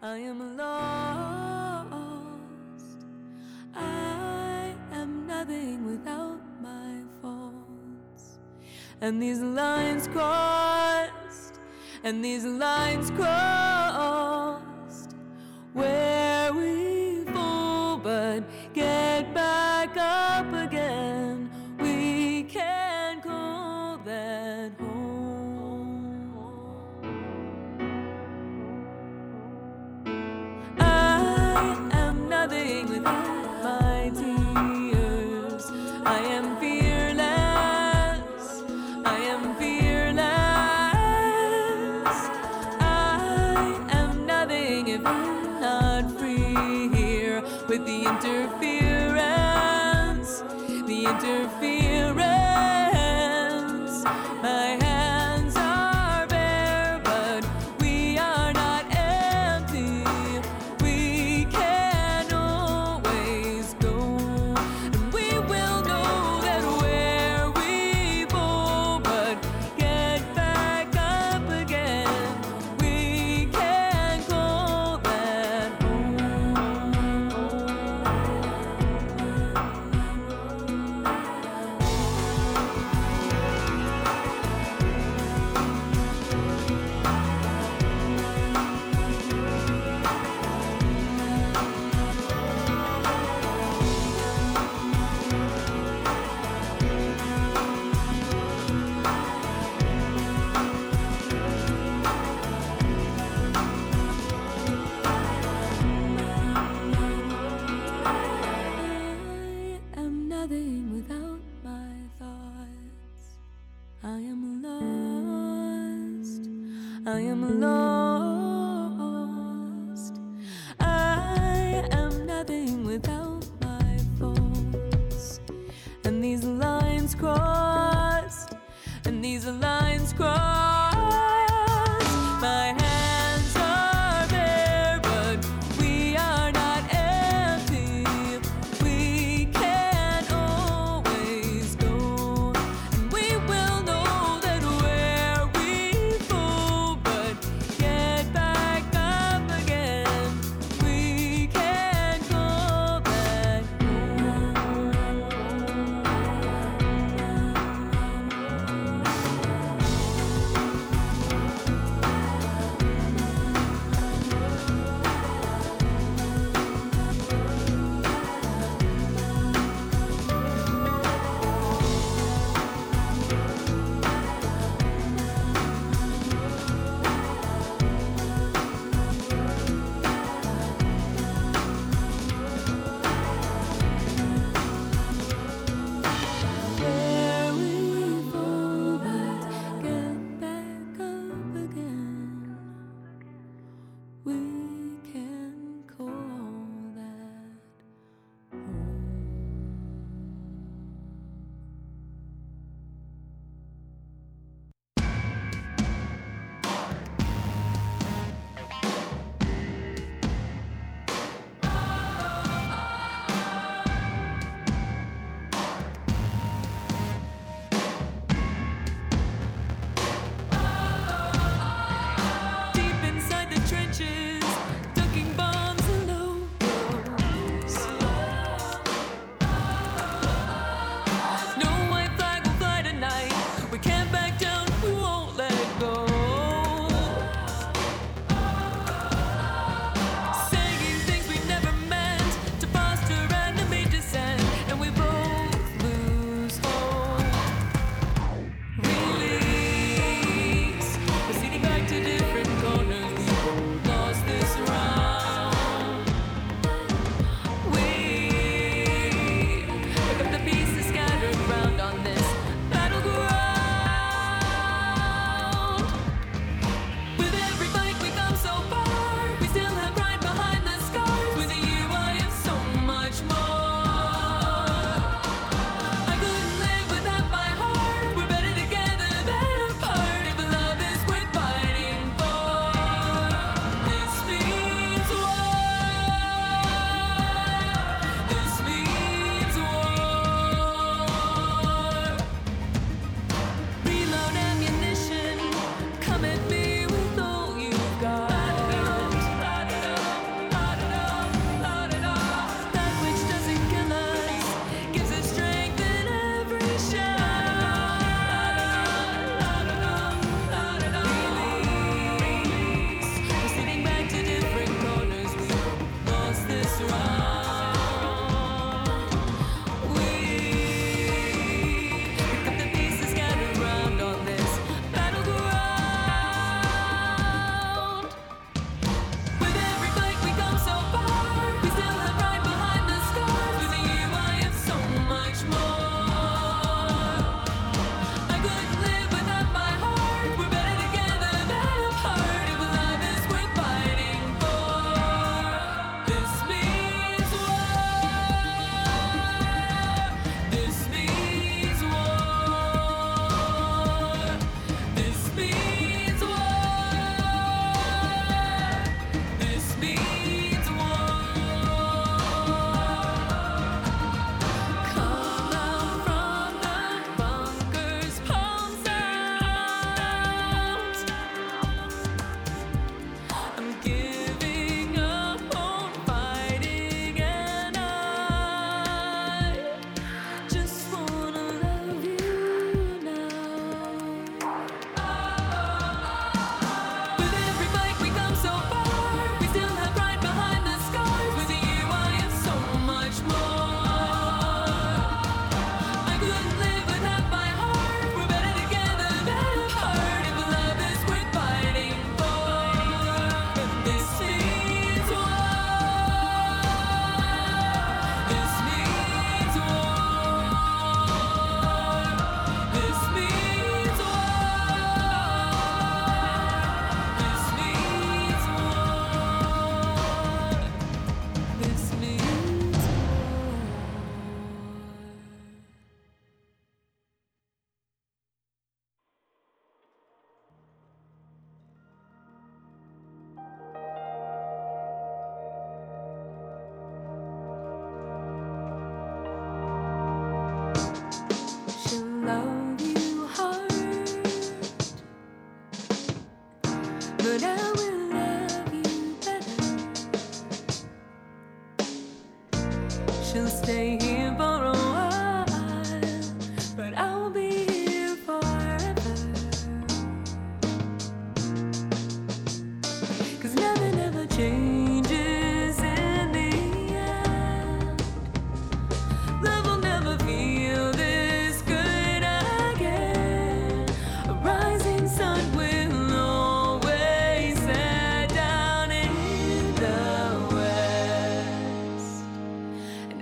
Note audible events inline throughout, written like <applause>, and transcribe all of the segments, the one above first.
I am lost. I am nothing without my faults. And these lines crossed, and these lines crossed.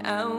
out.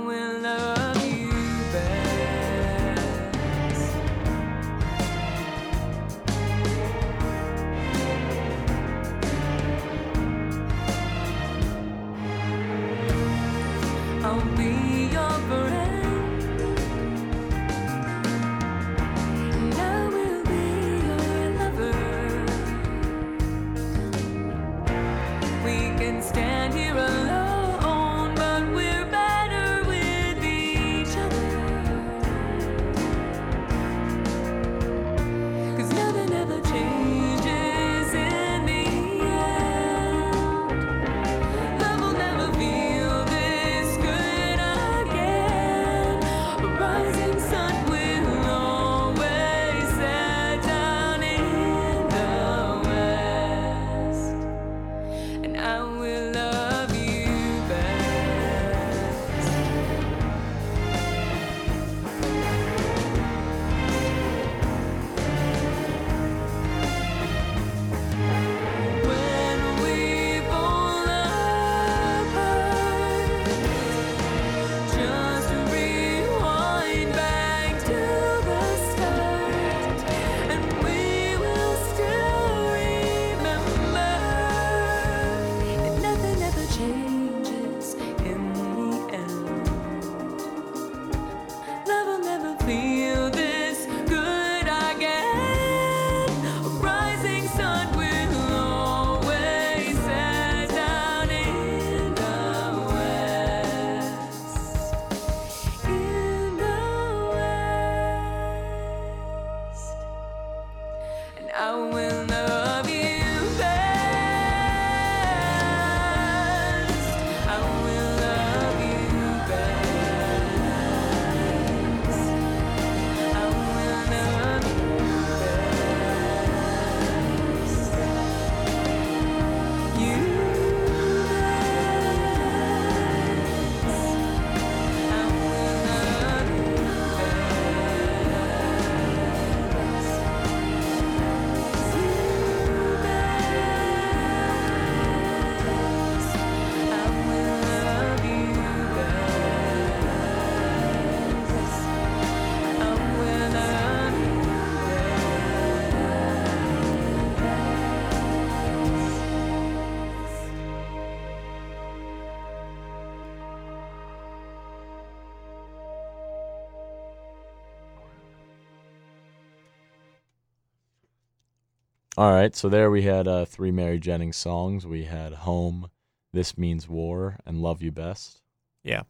All right, so there we had uh, three Mary Jennings songs. We had "Home," "This Means War," and "Love You Best." Yeah.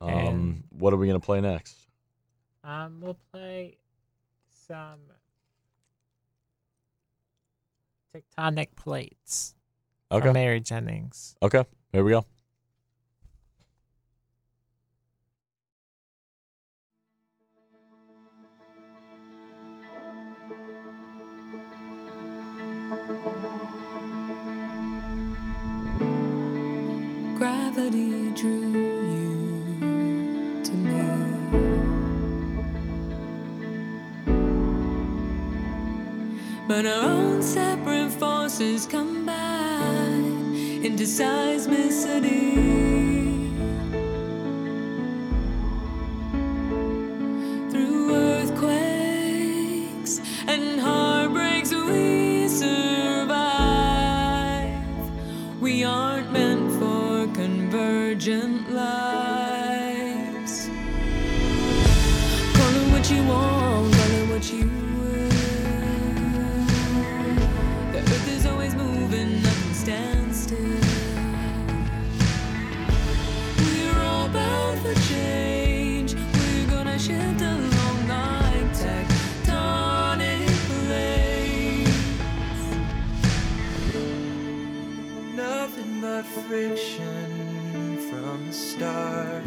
Um, and what are we gonna play next? Um, we'll play some tectonic plates. Okay. Mary Jennings. Okay, here we go. body drew you to me. But our own separate forces combine into seismicity. friction from the start.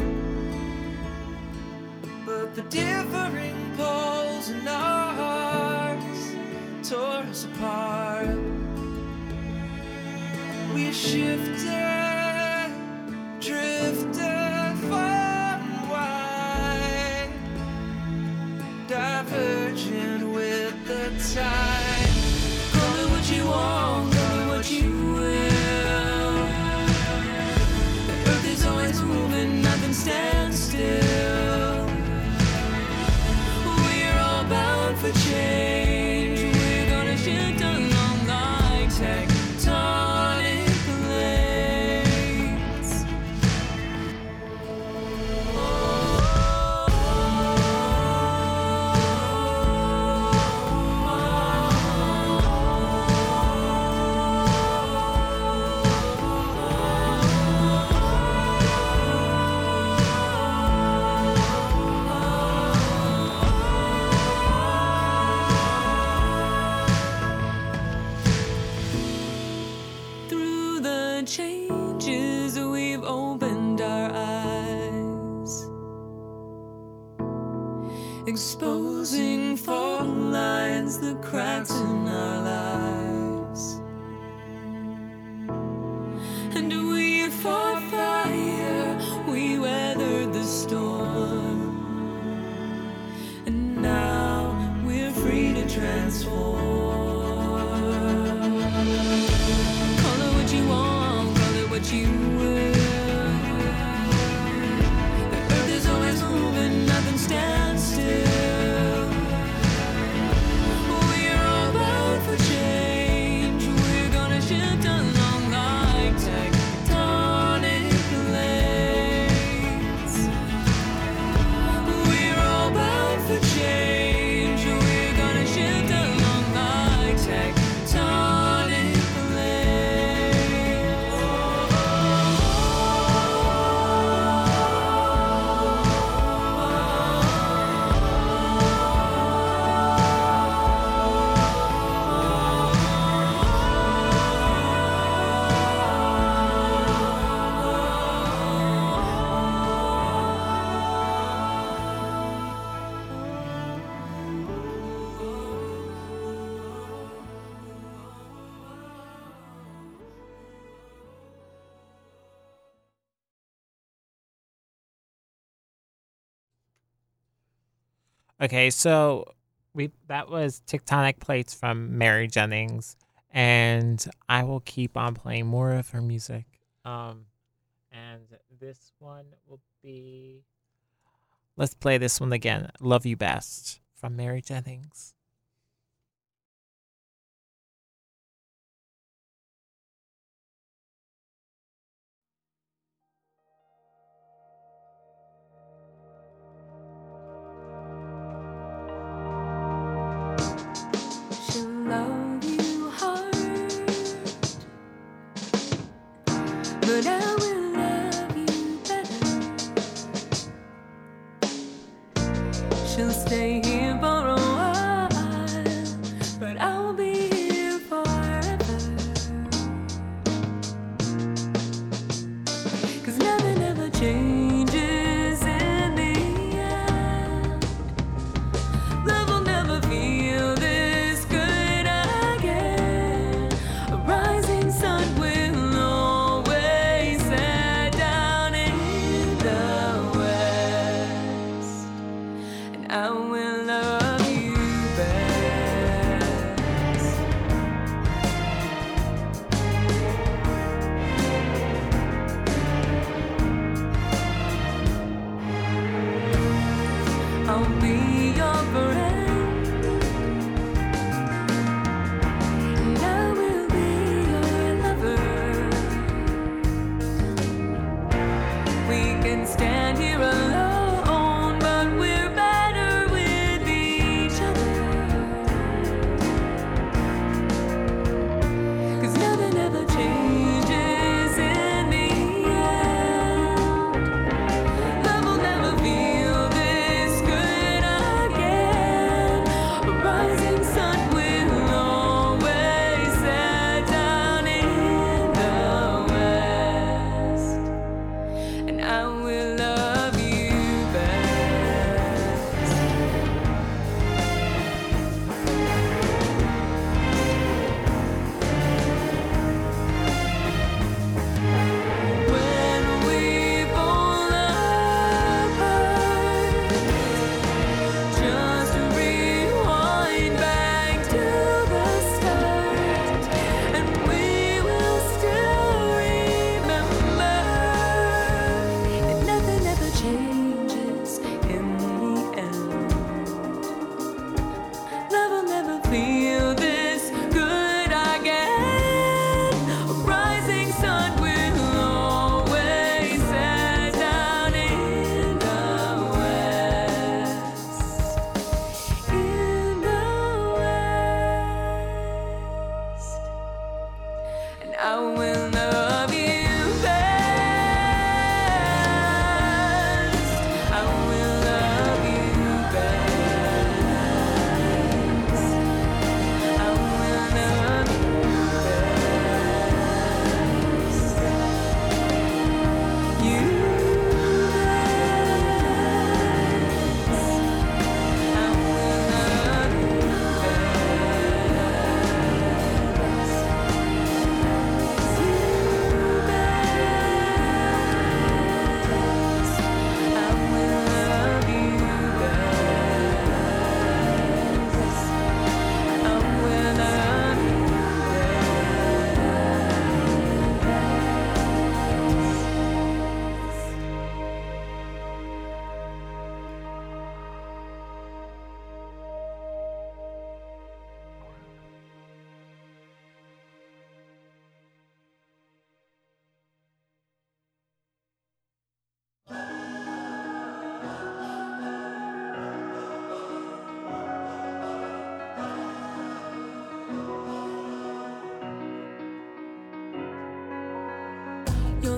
But the differing poles in our hearts tore us apart. We shifted, drifted far and wide, divergent with the tide. Okay, so we that was tectonic plates from Mary Jennings, and I will keep on playing more of her music. Um, and this one will be. Let's play this one again. Love you best from Mary Jennings. should stay here, but.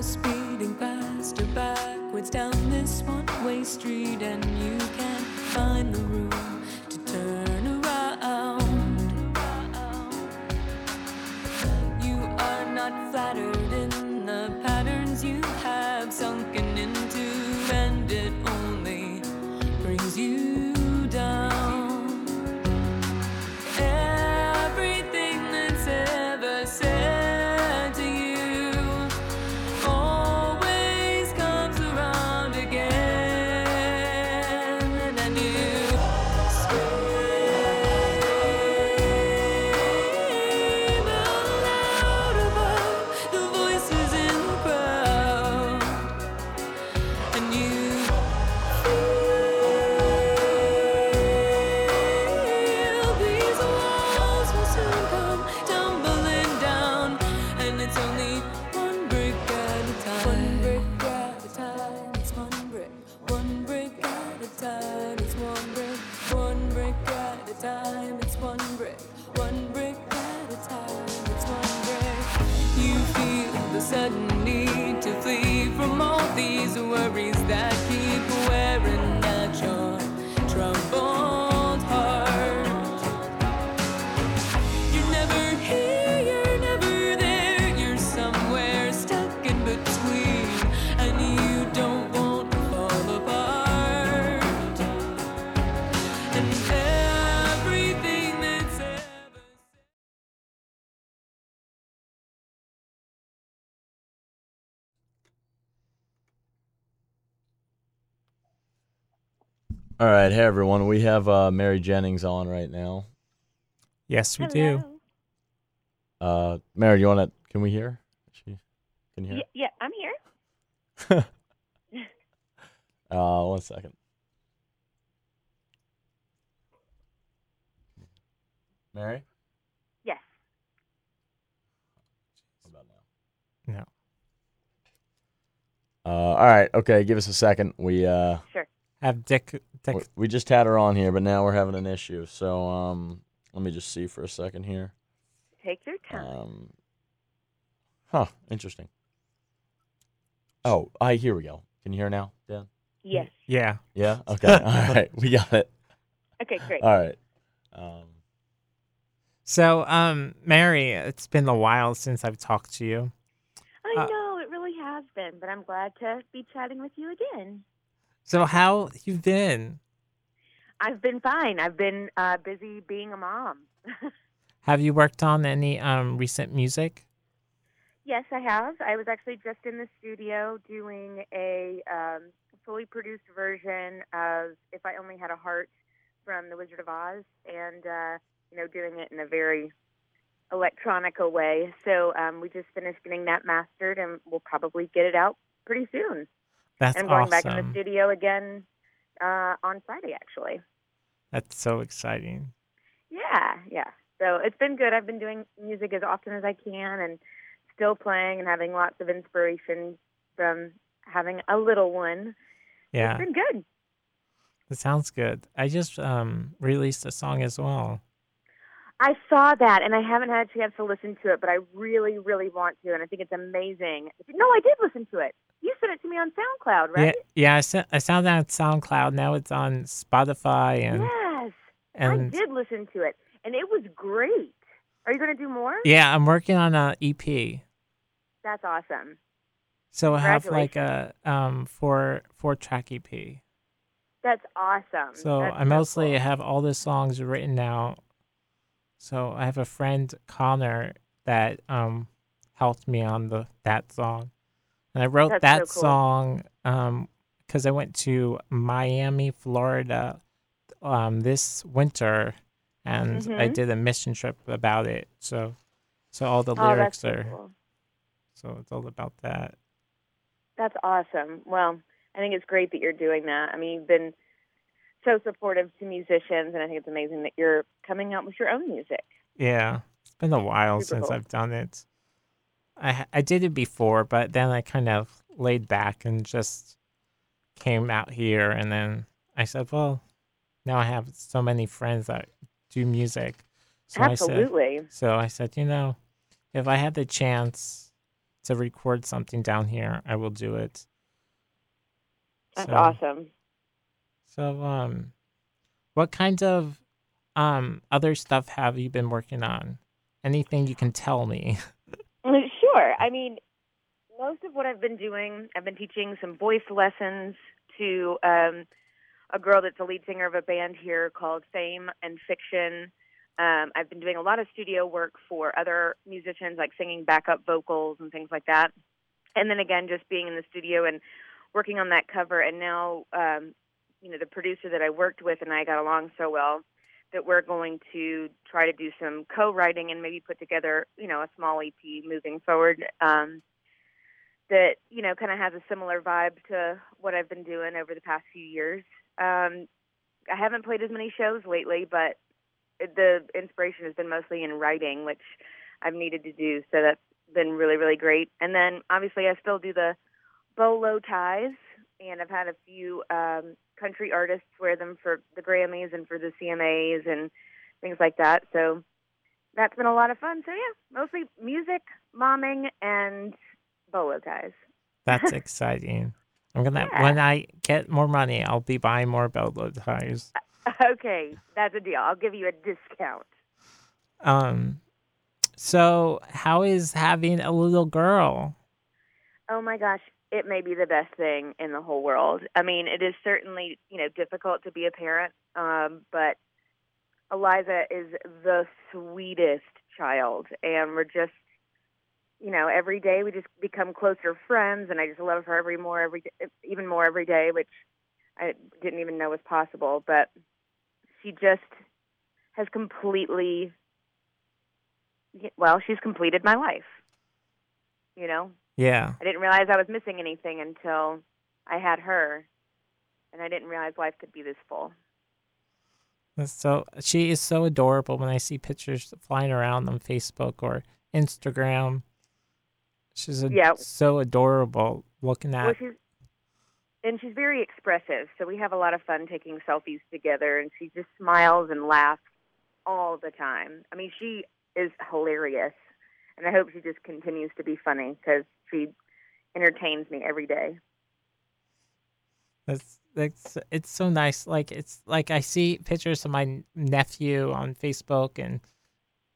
Speeding faster backwards down this one way street, and you can't find the room sudden need to flee from all these worries that keep All right, hey everyone. We have uh, Mary Jennings on right now. Yes, we do. Uh, Mary, you want to? Can we hear? She can you hear? Yeah, yeah, I'm here. <laughs> Uh, one second. Mary. Yes. What about now? No. Uh, all right. Okay. Give us a second. We uh, Sure. Have Dick. Dick. we- we just had her on here, but now we're having an issue. So um, let me just see for a second here. Take your time. Um, huh. Interesting. Oh, I here we go. Can you hear now, Dan? yes. Yeah. Yeah. Okay. <laughs> all right. We got it. Okay, great. All right. Um, So, um, Mary, it's been a while since I've talked to you. I uh, know it really has been, but I'm glad to be chatting with you again. So, how you been? I've been fine. I've been uh, busy being a mom. <laughs> Have you worked on any um recent music? yes, I have. I was actually just in the studio doing a um, fully produced version of "If I Only Had a Heart" from The Wizard of Oz, and uh, you know, doing it in a very electronica way. So um, we just finished getting that mastered, and we'll probably get it out pretty soon. That's and I'm going awesome. back in the studio again uh, on Friday, actually. That's so exciting. Yeah, yeah. So it's been good. I've been doing music as often as I can and still playing and having lots of inspiration from having a little one. Yeah, It's been good. it sounds good. I just um released a song as well. I saw that, and I haven't had a chance to listen to it, but I really, really want to, and I think it's amazing. No, I did listen to it. You sent it to me on SoundCloud, right? Yeah, yeah. I sent I found that on SoundCloud. Now it's on Spotify and Yes, I did listen to it, and it was great. Are you going to do more? yeah, I'm working on a EP. That's awesome. So I have like a um four four track EP. That's awesome. So That's I mostly cool. have all the songs written out. So I have a friend Connor that um helped me on the that song, and I wrote That's that so cool. song um because I went to Miami, Florida, um this winter, and I Mhm. did a mission trip about it. So so all the Oh, lyrics so are cool. so it's all about that. That's awesome. Well, I think it's great that you're doing that. I mean, you've been so supportive to musicians, and I think it's amazing that you're coming out with your own music. Yeah, it's been a while Super since cool. I've done it. I I did it before, but then I kind of laid back and just came out here, and then I said, "Well, now I have so many friends that do music." So I said, "So I said, you know, if I had the chance to record something down here, I will do it." That's So- awesome. So, um, what kind of um other stuff have you been working on? Anything you can tell me? <laughs> Sure. I mean, most of what I've been doing, I've been teaching some voice lessons to um, a girl that's a lead singer of a band here called Fame and Fiction. Um, I've been doing a lot of studio work for other musicians, like singing backup vocals and things like that. And then again, just being in the studio and working on that cover. And now, um, you know, the producer that I worked with and I got along so well that we're going to try to do some co-writing and maybe put together, you know, a small EP moving forward um, that you know kind of has a similar vibe to what I've been doing over the past few years. Um, I haven't played as many shows lately, but the inspiration has been mostly in writing, which I've needed to do. So that's been really, really great. And then obviously I still do the bolo ties, and I've had a few um, country artists wear them for the Grammys and for the CMAs and things like that. So that's been a lot of fun. So yeah, mostly music, momming, and bolo ties. That's <laughs> exciting. I'm gonna Yeah. when I get more money, I'll be buying more bolo ties. Okay, that's a deal. I'll give you a discount. Um, so how is having a little girl? Oh my gosh, it may be the best thing in the whole world. I mean, it is certainly, you know, difficult to be a parent, um, but Eliza is the sweetest child, and we're just, you know, every day we just become closer friends, and I just love her every more every even more every day, which I didn't even know was possible, but she just has completely well, she's completed my life. You know, Yeah, I didn't realize I was missing anything until I had her, and I didn't realize life could be this full. that's so she is so adorable. When I see pictures flying around on Facebook or Instagram, she's a, Yeah. so adorable looking Well, at. she's and she's very expressive, so we have a lot of fun taking selfies together, and she just smiles and laughs all the time. I mean, she is hilarious, and I hope she just continues to be funny because she entertains me every day. That's that's it's so nice. Like it's like I see pictures of my nephew on Facebook and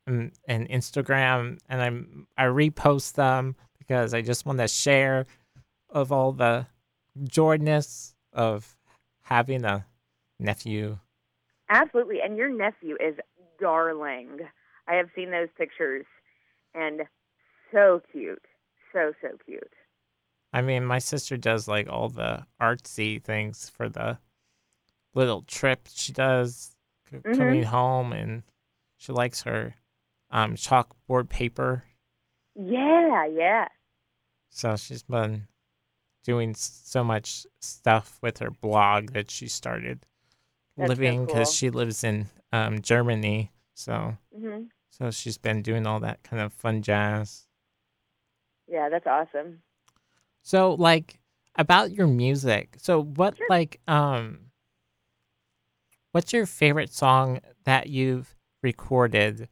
and, and Instagram, and I'm I repost them because I just want to share of all the joyness of having a nephew. Absolutely, and your nephew is darling. I have seen those pictures, and so cute, so so cute. I mean, my sister does like all the artsy things for the little trip she does Mhm. coming home, and she likes her um, chalkboard paper. Yeah, yeah. So she's been doing so much stuff with her blog that she started That's living because cool. she lives in um, Germany. So hmm so she's been doing all that kind of fun jazz. Yeah, that's awesome. So like about your music. So what Sure. like um what's your favorite song that you've recorded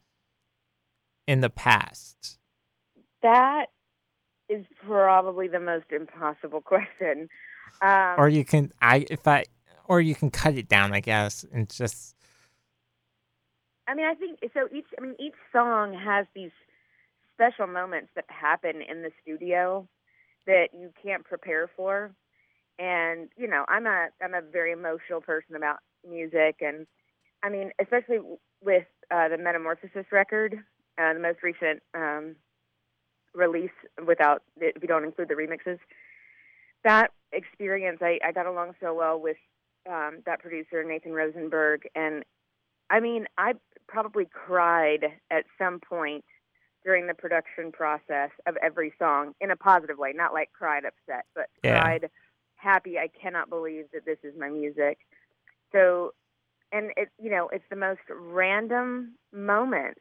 in the past? That is probably the most impossible <laughs> question. Um, or you can I if I or you can cut it down, I guess, and just I mean, I think so. Each, I mean, each song has these special moments that happen in the studio that you can't prepare for. And you know, I'm a I'm a very emotional person about music, and I mean, especially with uh, the Metamorphosis record, uh, the most recent um, release, without if you don't include the remixes. That experience, I, I got along so well with um, that producer Nathan Rosenberg, and I mean, I probably cried at some point during the production process of every song in a positive way, not like cried upset, but Yeah. cried happy. I cannot believe that this is my music. So, and it, you know, it's the most random moments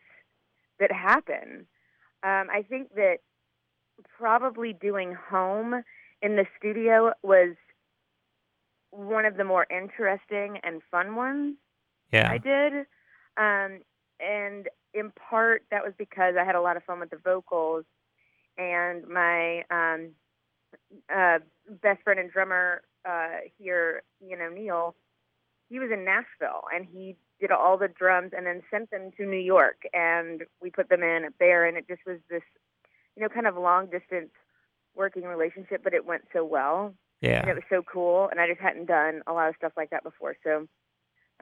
that happen. Um, I think that probably doing home in the studio was one of the more interesting and fun ones. yeah. I did. Um, and in part, that was because I had a lot of fun with the vocals. And my um, uh, best friend and drummer uh, here, you know, Neil, he was in Nashville and he did all the drums and then sent them to New York. And we put them in there. And it just was this, you know, kind of long distance working relationship, but it went so well and yeah. it was so cool. And I just hadn't done a lot of stuff like that before. So,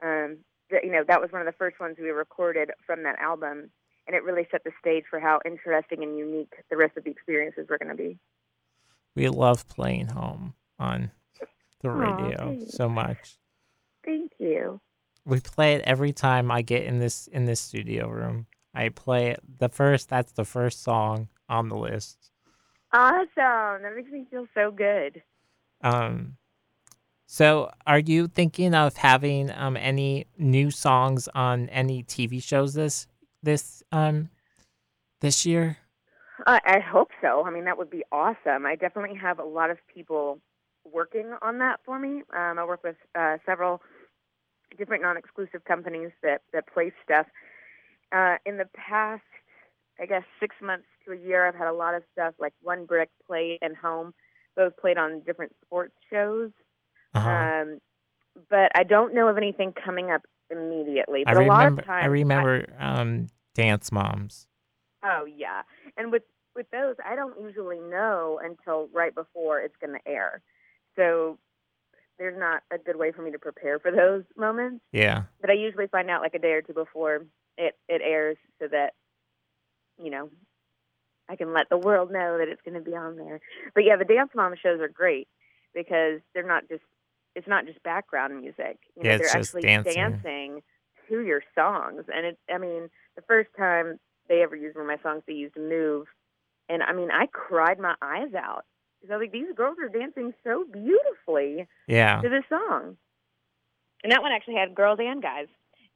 um, you know, that was one of the first ones we recorded from that album, and it really set the stage for how interesting and unique the rest of the experiences were going to be. We love playing home on the radio thanks. so much. Thank you. We play it every time I get in this in this studio room. I play it the first that's the first song on the list. Awesome. That makes me feel so good. Um so are you thinking of having um any new songs on any TV shows this this um this year? I hope so. I mean, that would be awesome. I definitely have a lot of people working on that for me. Um, I work with uh, several different non-exclusive companies that that place stuff. Uh, in the past, I guess six months to a year, I've had a lot of stuff like One Brick Play and Home, both played on different sports shows. Uh-huh. Um, but I don't know of anything coming up immediately. I But a lot remember of times, I remember um Dance Moms. Oh yeah, and with with those, I don't usually know until right before it's going to air. So there's not a good way for me to prepare for those moments. Yeah. But I usually find out like a day or two before it it airs, so that you know I can let the world know that it's going to be on there. But yeah, the dance mom shows are great because they're not just it's not just background music. You know, Yeah, it's they're just actually dancing. dancing to your songs, and it. I mean, the first time they ever used one of my songs, they used "Move," and I mean, I cried my eyes out because I was like, these girls are dancing so beautifully Yeah. to this song. And that one actually had girls and guys,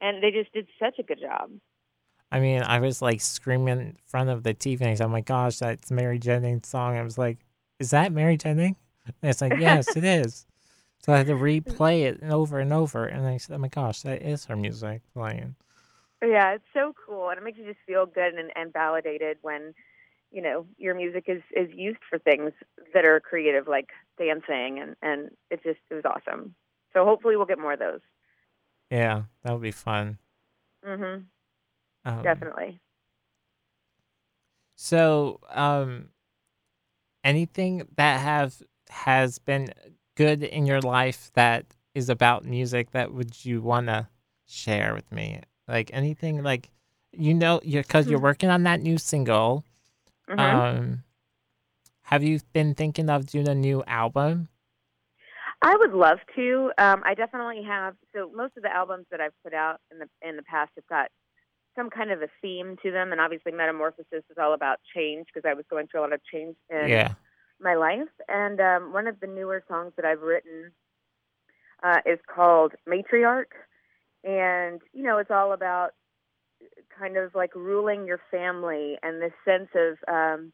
and they just did such a good job. I mean, I was like screaming in front of the TV and I said, Oh my gosh, that's Mary Jennings' song. I was like, Is that Mary Jennings? And it's like, Yes, it is. So I had to replay it over and over. And I said, Oh my gosh, that is her music playing. Yeah, it's so cool, and it makes you just feel good and, and validated when, you know, your music is is used for things that are creative, like dancing, and and it just it was awesome. So hopefully we'll get more of those. Yeah, that would be fun. Mm-hmm. Um, Definitely. So, um, anything that have has been good in your life that is about music that would you want to share with me? Like anything, like you know, you because you're working on that new single. hmm Um, have you been thinking of doing a new album? I would love to. Um, I definitely have. So most of the albums that I've put out in the in the past have got some kind of a theme to them, and obviously Metamorphosis is all about change because I was going through a lot of change in yeah, my life. And um, one of the newer songs that I've written uh, is called Matriarch, and you know it's all about kind of like ruling your family and this sense of um,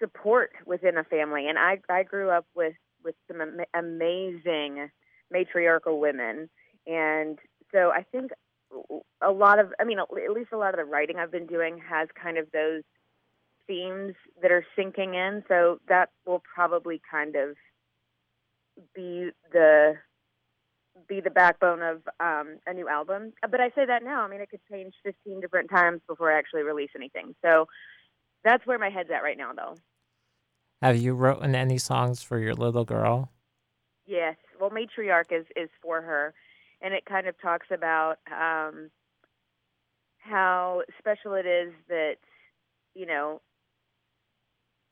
support within a family. And I I grew up with with some am- amazing matriarchal women, and so I think a lot of, I mean, at least a lot of the writing I've been doing has kind of those themes that are sinking in. So that will probably kind of be the be the backbone of um, a new album. But I say that now. I mean, it could change 15 different times before I actually release anything. So that's where my head's at right now, though. Have you written any songs for your little girl? Yes. Well, matriarch is is for her, and it kind of talks about um, how special it is that you know.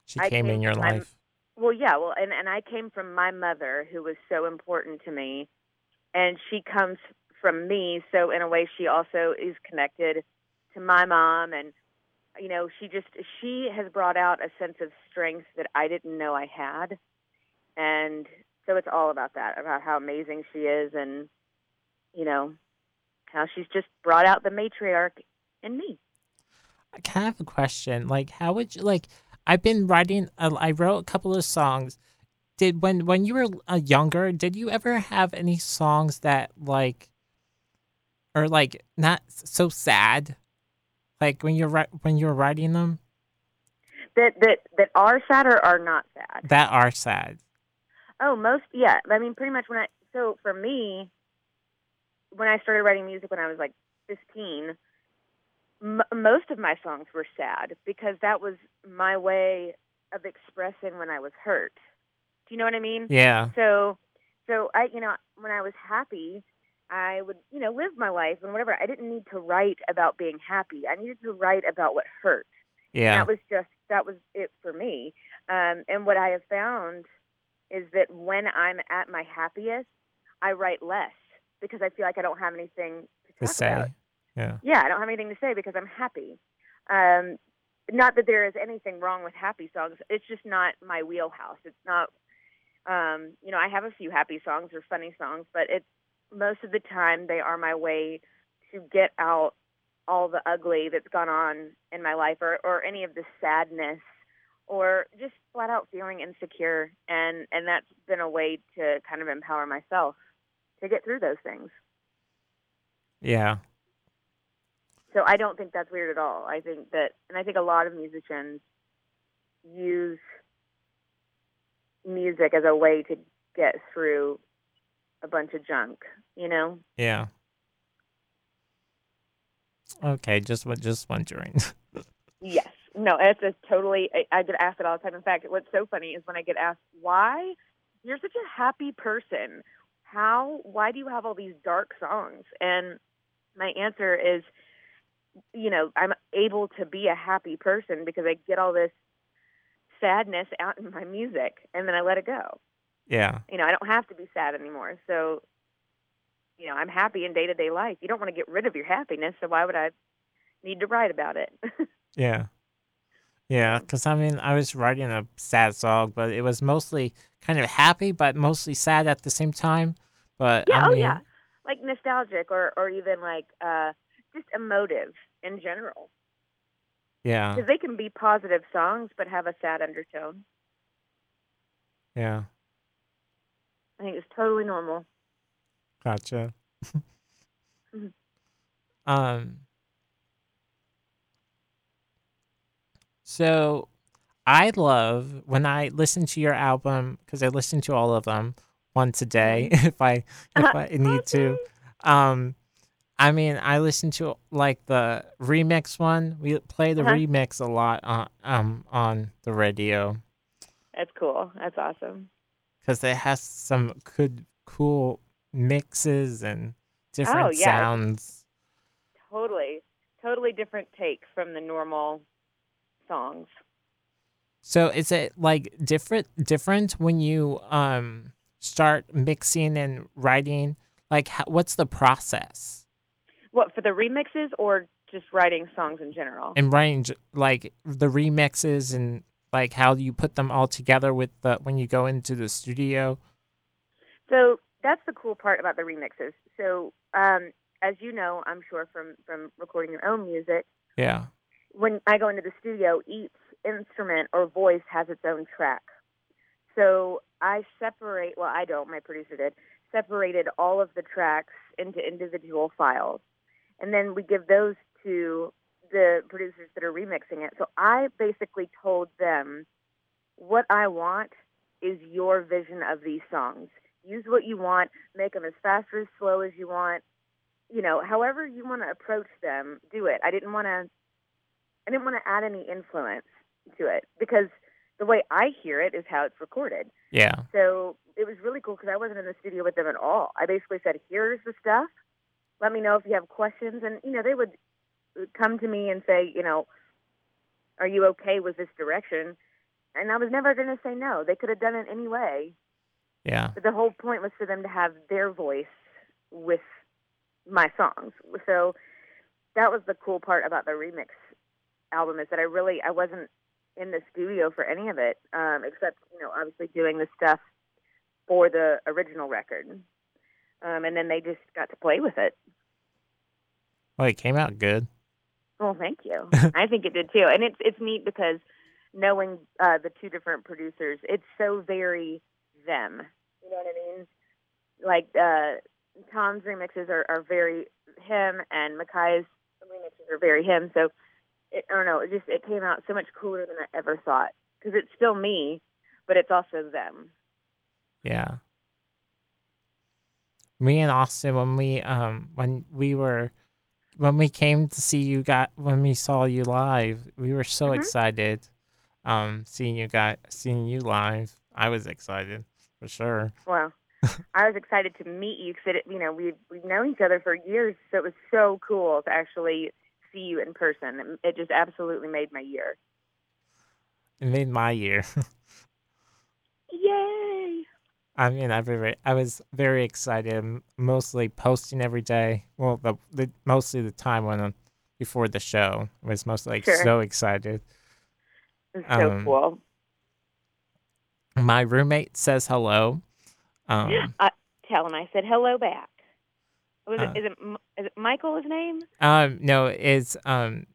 She I came in your life. Well, yeah. Well, and and I came from my mother, who was so important to me, and she comes from me. So in a way, she also is connected to my mom, and you know, she just she has brought out a sense of strength that I didn't know I had, and so it's all about that, about how amazing she is, and you know, how she's just brought out the matriarch in me. I kind of have a question. Like, how would you like? I've been writing. Uh, I wrote a couple of songs. Did when when you were uh, younger, did you ever have any songs that like, or like not so sad, like when you're ri- when you're writing them That that that are sad or are not sad. that are sad? Oh, most yeah. I mean, pretty much when I so for me, when I started writing music when I was like 15, m- most of my songs were sad because that was my way of expressing when I was hurt. Do you know what I mean? Yeah, So, so I, you know, when I was happy, I would, you know, live my life and whatever. I didn't need to write about being happy. I needed to write about what hurt. yeah, That was just that was it for me. Um, and what I have found is that when I'm at my happiest, I write less because I feel like I don't have anything to to say. about. Yeah, Yeah, I don't have anything to say because I'm happy. Um, not that there is anything wrong with happy songs. It's just not my wheelhouse. It's not. Um, you know, I have a few happy songs or funny songs, but it's most of the time they are my way to get out all the ugly that's gone on in my life or, or any of the sadness or just flat out feeling insecure and and that's been a way to kind of empower myself to get through those things yeah, so i don't think that's weird at all i think that and i think a lot of musicians use music as a way to get through a bunch of junk you know yeah. Okay, just just wondering. <laughs> Yes. No, it's a totally. I, I get asked it all the time. In fact, what's so funny is when I get asked why you're such a happy person. How? Why do you have all these dark songs? And my answer is, you know, I'm able to be a happy person because I get all this sadness out in my music, and then I let it go. yeah, You know, I don't have to be sad anymore. So, you know, I'm happy in day to day life. You don't want to get rid of your happiness, so why would I need to write about it? <laughs> yeah, yeah. Because I mean, I was writing a sad song, but it was mostly kind of happy, but mostly sad at the same time. But Yeah, I oh yeah. Like nostalgic or or even like uh just emotive in general. yeah, Because they can be positive songs but have a sad undertone. yeah. I think it's totally normal. Gotcha. <laughs> Mhm. um. So, I love when I listen to your album because I listen to all of them once a day <laughs> if I if <laughs> I need to. Um, I mean, I listen to like the remix one. We play the Uh-huh. remix a lot on um on the radio That's cool. That's awesome. because it has some good cool mixes and different Oh, yeah. sounds. Totally. Totally different take from the normal songs. So is it like different different when you um start mixing and writing? Like how, what's the process? What for the remixes or just writing songs in general? And writing like the remixes and like how you put them all together with the when you go into the studio? So that's the cool part about the remixes. So um, as you know, I'm sure from from recording your own music, Yeah. when I go into the studio, each instrument or voice has its own track. So I separate, well, I don't, my producer did, separated all of the tracks into individual files. And then we give those to the producers that are remixing it. So I basically told them what I want is your vision of these songs. Use what you want, make them as fast or as slow as you want. You know, however you want to approach them, do it. I didn't want to I didn't want to add any influence to it because the way I hear it is how it's recorded. Yeah. So it was really cool because I wasn't in the studio with them at all. I basically said, "Here's the stuff. Let me know if you have questions." And you know, they would come to me and say, "You know, are you okay with this direction?" And I was never going to say no. They could have done it anyway. Yeah. But the whole point was for them to have their voice with my songs. So that was the cool part about the remix album is that I really I wasn't in the studio for any of it, um, except you know obviously doing the stuff for the original record, um, and then they just got to play with it. Well, it came out good. Well, thank you. <laughs> I think it did too, and it's it's neat because knowing uh, the two different producers, it's so very them. You know what I mean? Like uh, Tom's remixes are, are very him, and Makai's remixes are very him. So it, I don't know. It just it came out so much cooler than I ever thought because it's still me, but it's also them. Yeah. Me and Austin when we um when we were when we came to see you got when we saw you live, we were so Mhm. excited. Um seeing you got seeing you live. I was excited for sure. Well, I was excited to meet you because you know we've we've known each other for years, so it was so cool to actually see you in person. It just absolutely made my year. It made my year. <laughs> Yay! I mean, I very, I was very excited. Mostly posting every day. Well, the, the mostly the time when before the show I was mostly like Sure. so excited. It was so Um, cool. My roommate says hello. Um, I tell him I said hello back. Was Uh, it is it is it Michael? His name? um, no, it's um,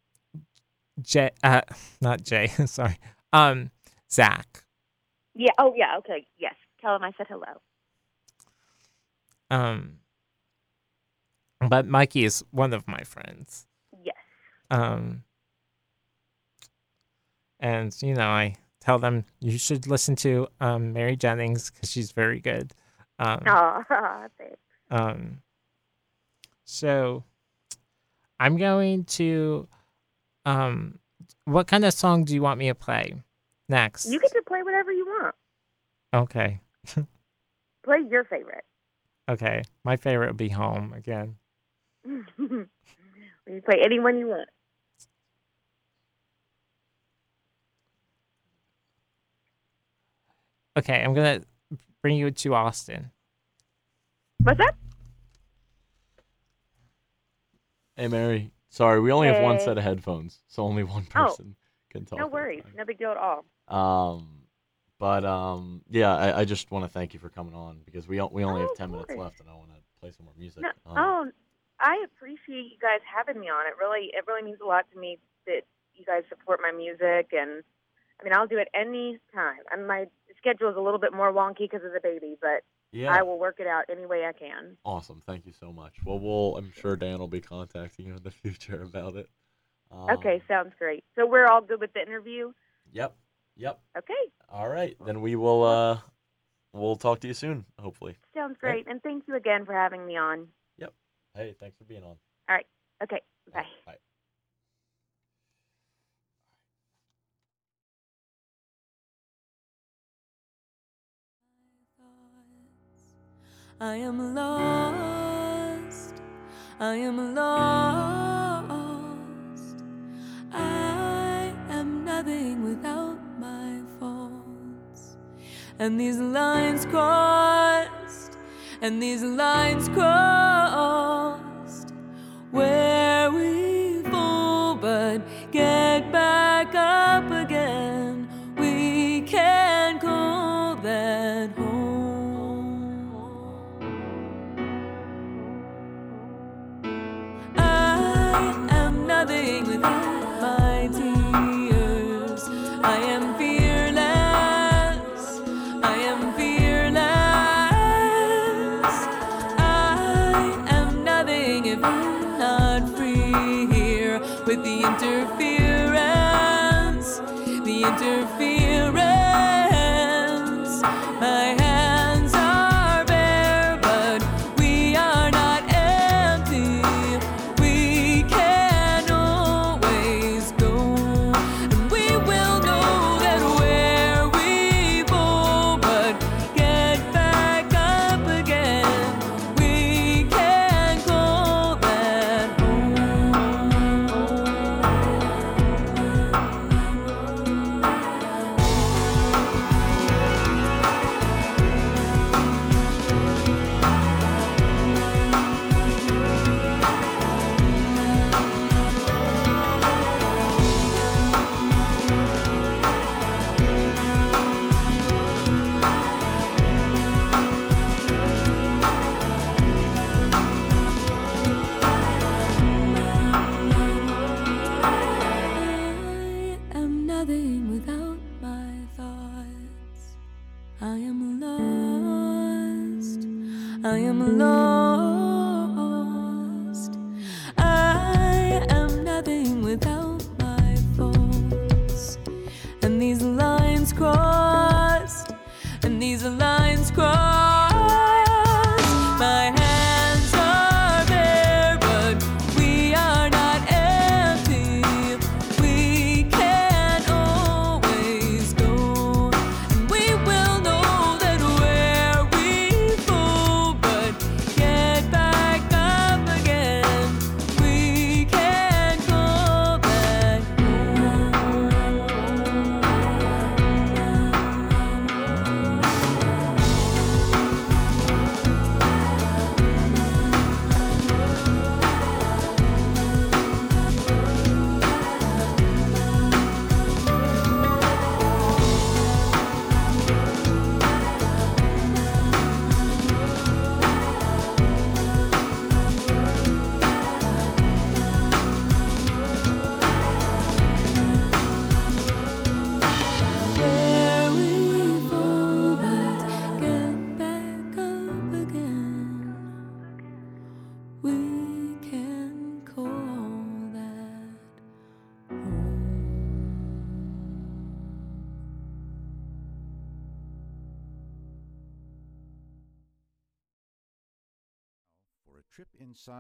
Jay. Uh, <laughs> not Jay. <laughs> sorry. Um, Zach. Yeah. Oh yeah. Okay. Yes. Tell him I said hello. Um, but Mikey is one of my friends. Yes. Um, and you know, I tell them you should listen to um Mary Jennings because she's very good. Um, Oh, <laughs> thanks. um, so I'm going to um, what kind of song do you want me to play next? You get to play whatever you want. okay, Play your favorite. okay. My favorite would be Home again. <laughs> you play anyone you want. Okay, I'm gonna bring you to Austin. What's that? Hey, Mary. Sorry, we only have one Hey. set of headphones, so only one person can talk. No at a worries. time. No big deal at all. Um, but um, yeah, I, I just want to thank you for coming on because we we only Oh, have ten minutes left, and I want to play some more music. No, Um, oh, I appreciate you guys having me on. It really, it really means a lot to me that you guys support my music, and I mean, I'll do it any time. And my schedule is a little bit more wonky because of the baby, but yeah, I will work it out any way I can. awesome. Thank you so much. Well, we'll I'm sure Dan will be contacting you in the <laughs> future about it. Um, okay, sounds great. So we're all good with the interview. Yep. Yep. Okay, All right. Then we will uh we'll talk to you soon, hopefully. sounds Okay. great. And thank you again for having me on. Yep. Hey, thanks for being on. All right. Okay, bye. Bye. I am lost. I am lost. I am nothing without my faults. And these lines crossed, and these lines crossed, where we fall but get back up wonderful.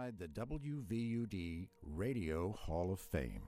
Inside the WVUD Radio Hall of Fame.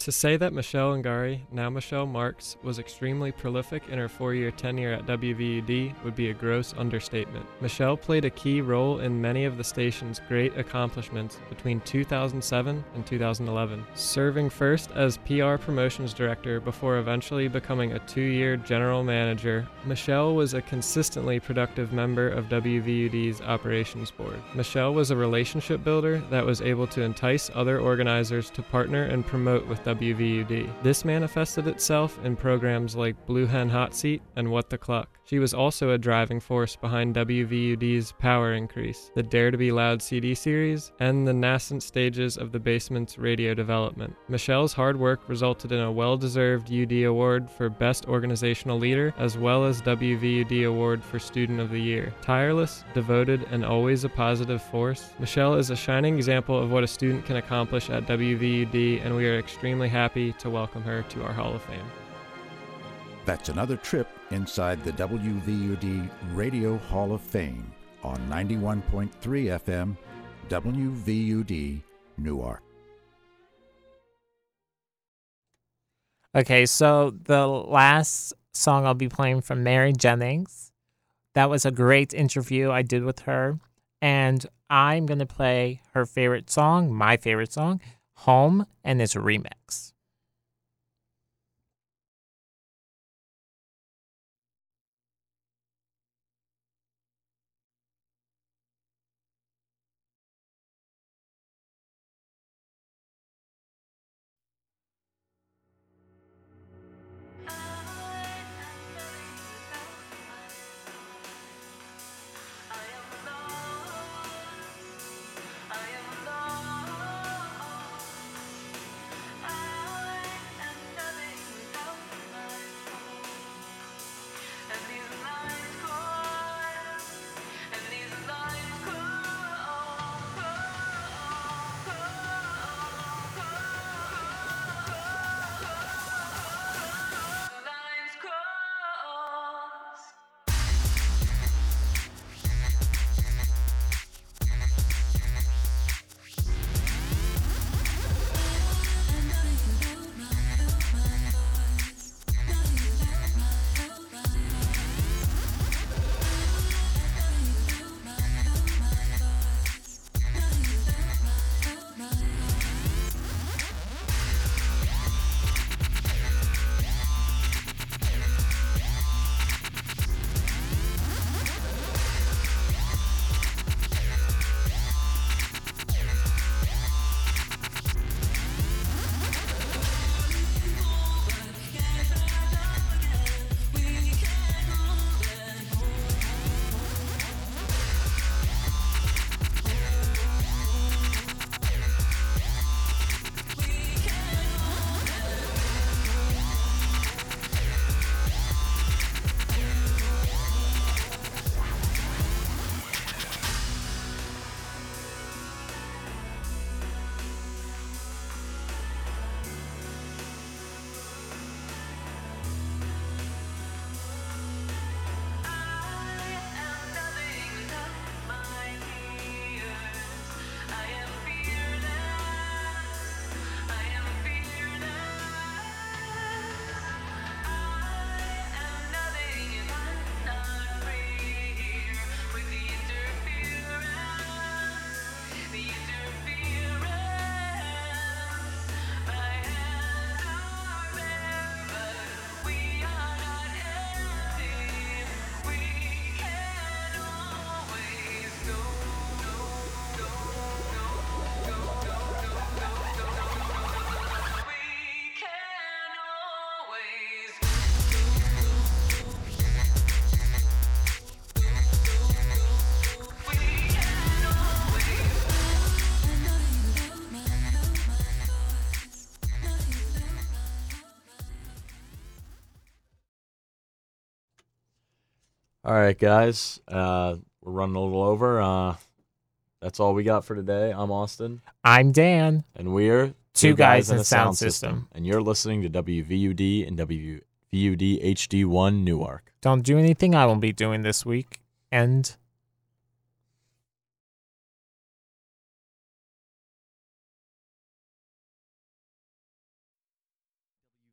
To say that Michelle Ngari, now Michelle Marks, was extremely prolific in her four year tenure at WVUD would be a gross understatement. Michelle played a key role in many of the station's great accomplishments between 2007 and 2011, serving first as PR Promotions Director before eventually becoming a two year general manager. Michelle was a consistently productive member of WVUD's operations board. Michelle was a relationship builder that was able to entice other organizers to partner and promote with WVUD. This manifested itself in programs like Blue Hen Hot Seat and What the Cluck. She was also a driving force behind WVUD's Power Increase, the Dare to Be Loud CD series, and the nascent stages of the basement's radio development. Michelle's hard work resulted in a well deserved UD Award for Best Organizational Leader, as well as WVUD Award for Student of the Year. Tireless, devoted, and always a positive force, Michelle is a shining example of what a student can accomplish at WVUD, and we are extremely happy to welcome her to our Hall of Fame. That's another trip inside the WVUD Radio Hall of Fame on 91.3 FM, WVUD, Newark. Okay, so the last song I'll be playing from Mary Jennings. That was a great interview I did with her. And I'm going to play her favorite song, my favorite song, Home, and its remix. All right, guys. Uh, we're running a little over. Uh, that's all we got for today. I'm Austin, I'm Dan. and we're Two Guys in a Sound System. And you're listening to WVUD and WVUD HD1 Newark. Don't do anything I won't be doing this week. And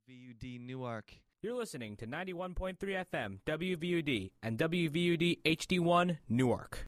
VUD Newark. You're listening to 91.3 FM, WVUD, and WVUD HD1 Newark.